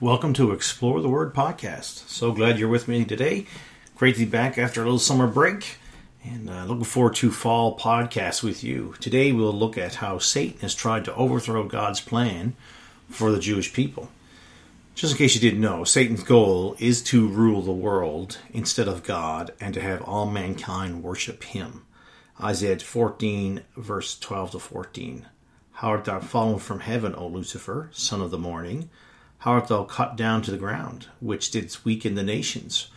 Welcome to Explore the Word podcast. So glad you're with me today. Great to be back after a little summer break and uh, looking forward to fall podcasts with you. Today we'll look at how Satan has tried to overthrow God's plan for the Jewish people. Just in case you didn't know, Satan's goal is to rule the world instead of God and to have all mankind worship him. Isaiah 14, verse 12 to 14. How art thou fallen from heaven, O Lucifer, son of the morning? How art thou cut down to the ground, which didst weaken the nations?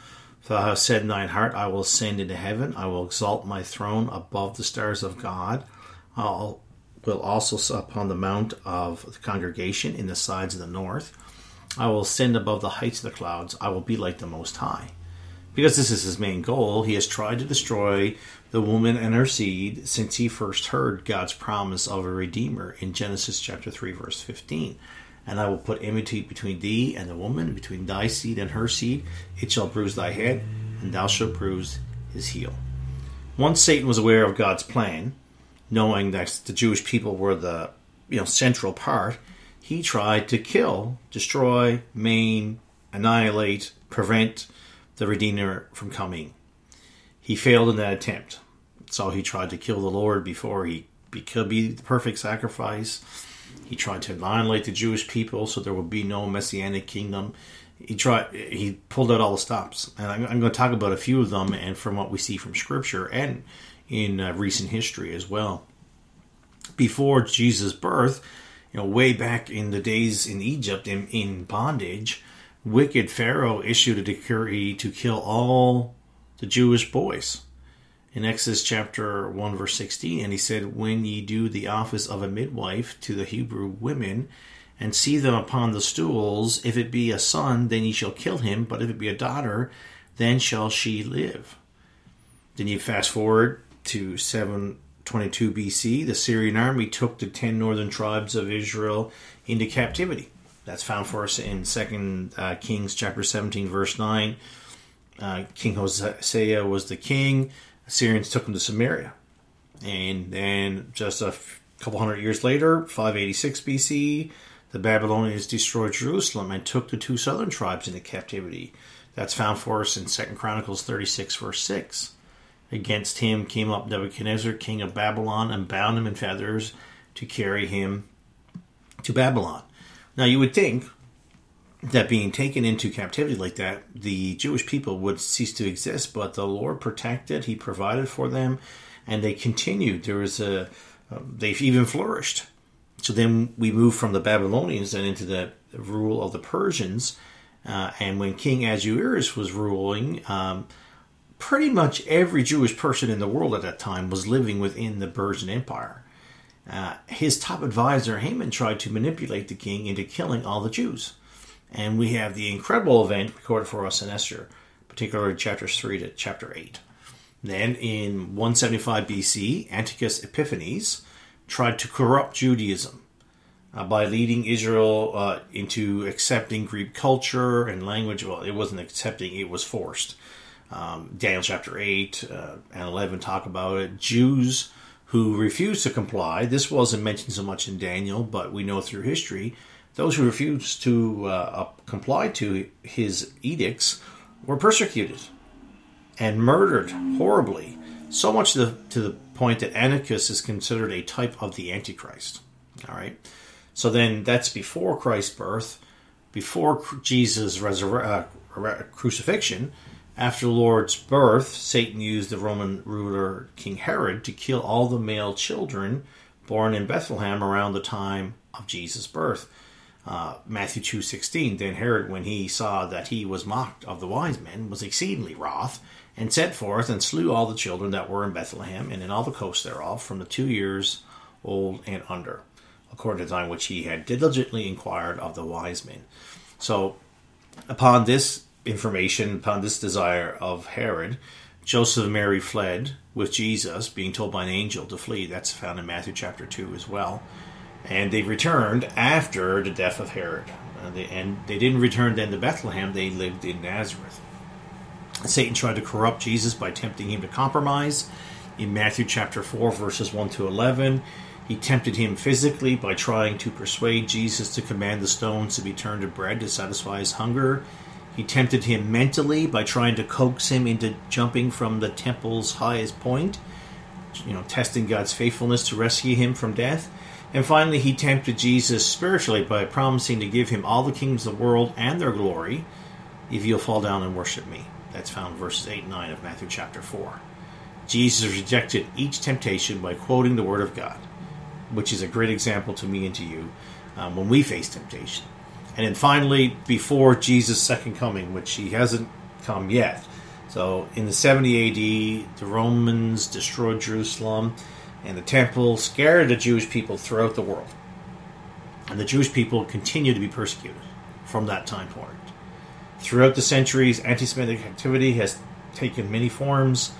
For thou hast said in thine heart, I will ascend into heaven, I will exalt my throne above the stars of God. I will also upon the mount of the congregation in the sides of the north. I will ascend above the heights of the clouds, I will be like the Most High. Because this is his main goal, he has tried to destroy the woman and her seed since he first heard God's promise of a Redeemer in Genesis chapter 3, verse 15 and I will put enmity between thee and the woman, between thy seed and her seed. It shall bruise thy head, and thou shalt bruise his heel. Once Satan was aware of God's plan, knowing that the Jewish people were the you know central part, he tried to kill, destroy, maim, annihilate, prevent the Redeemer from coming. He failed in that attempt. So he tried to kill the Lord before he could be the perfect sacrifice he tried to annihilate the Jewish people so there would be no messianic kingdom. He tried. He pulled out all the stops, and I'm, I'm going to talk about a few of them, and from what we see from Scripture and in uh, recent history as well. Before Jesus' birth, you know, way back in the days in Egypt in, in bondage, wicked Pharaoh issued a decree to kill all the Jewish boys in Exodus chapter 1, verse 16. And he said, When ye do the office of a midwife to the Hebrew women, and see them upon the stools, if it be a son, then ye shall kill him, but if it be a daughter, then shall she live. Then you fast forward to 722 BC. The Assyrian army took the ten northern tribes of Israel into captivity. That's found for us in Second uh, Kings chapter 17, verse 9. Uh, king Hosea was the king. Assyrians took them to Samaria. And then just a f- couple hundred years later, 586 BC, the Babylonians destroyed Jerusalem and took the two southern tribes into captivity. That's found for us in 2 Chronicles 36, verse 6. Against him came up Nebuchadnezzar, king of Babylon, and bound him in feathers to carry him to Babylon. Now, you would think that being taken into captivity like that, the Jewish people would cease to exist. But the Lord protected; He provided for them, and they continued. There was a um, they've even flourished. So then we move from the Babylonians and into the rule of the Persians. Uh, and when King Ahasuerus was ruling, um, pretty much every Jewish person in the world at that time was living within the Persian Empire. Uh, his top advisor, Haman, tried to manipulate the king into killing all the Jews. And we have the incredible event recorded for us in Esther, particularly chapters 3 to chapter 8. Then in 175 BC, Antiochus Epiphanes tried to corrupt Judaism uh, by leading Israel uh, into accepting Greek culture and language. Well, it wasn't accepting, it was forced. Um, Daniel chapter 8 uh, and 11 talk about it. Jews who refused to comply, this wasn't mentioned so much in Daniel, but we know through history those who refused to uh, comply to his edicts were persecuted and murdered horribly, so much to the, to the point that Antiochus is considered a type of the Antichrist. All right. So then that's before Christ's birth, before Jesus' resur- uh, crucifixion. After the Lord's birth, Satan used the Roman ruler King Herod to kill all the male children born in Bethlehem around the time of Jesus' birth uh, Matthew 2.16, Then Herod, when he saw that he was mocked of the wise men, was exceedingly wroth, and set forth and slew all the children that were in Bethlehem, and in all the coasts thereof, from the two years old and under, according to the time which he had diligently inquired of the wise men. So, upon this information, upon this desire of Herod, Joseph and Mary fled with Jesus, being told by an angel to flee. That's found in Matthew chapter 2 as well and they returned after the death of Herod. Uh, they, and they didn't return then to Bethlehem, they lived in Nazareth. Satan tried to corrupt Jesus by tempting him to compromise. In Matthew chapter 4, verses 1 to 11, He tempted him physically by trying to persuade Jesus to command the stones to be turned to bread to satisfy his hunger. He tempted him mentally by trying to coax him into jumping from the temple's highest point, you know, testing God's faithfulness to rescue him from death. And finally, he tempted Jesus spiritually by promising to give him all the kingdoms of the world and their glory if you'll fall down and worship me. That's found verses 8 and 9 of Matthew chapter 4. Jesus rejected each temptation by quoting the Word of God, which is a great example to me and to you um, when we face temptation. And then finally, before Jesus' second coming, which he hasn't come yet. So in the 70 AD, the Romans destroyed Jerusalem and the temple, scared the Jewish people throughout the world. And the Jewish people continue to be persecuted from that time point. Throughout the centuries, anti Semitic activity has taken many forms.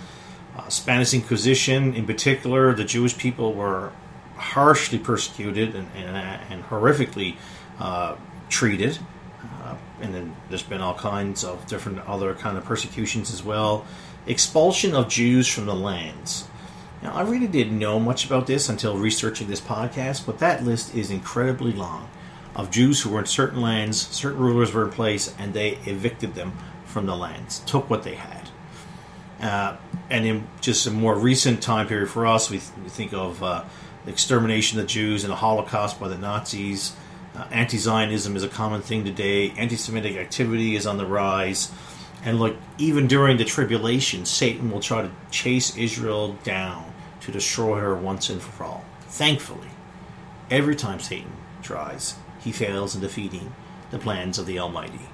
Uh, Spanish Inquisition, in particular, the Jewish people were harshly persecuted and, and, and horrifically uh, treated. Uh, and then there's been all kinds of different other kind of persecutions as well. Expulsion of Jews from the lands. Now, I really didn't know much about this until researching this podcast, but that list is incredibly long of Jews who were in certain lands, certain rulers were in place, and they evicted them from the lands, took what they had. Uh, and in just a more recent time period for us, we, th- we think of uh, the extermination of the Jews and the Holocaust by the Nazis. Uh, Anti Zionism is a common thing today. Anti Semitic activity is on the rise. And look, even during the tribulation, Satan will try to chase Israel down to destroy her once and for all. Thankfully, every time Satan tries, he fails in defeating the plans of the Almighty.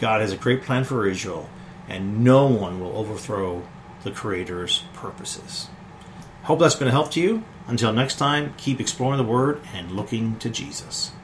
God has a great plan for Israel, and no one will overthrow the Creator's purposes. Hope that's been a help to you. Until next time, keep exploring the Word and looking to Jesus.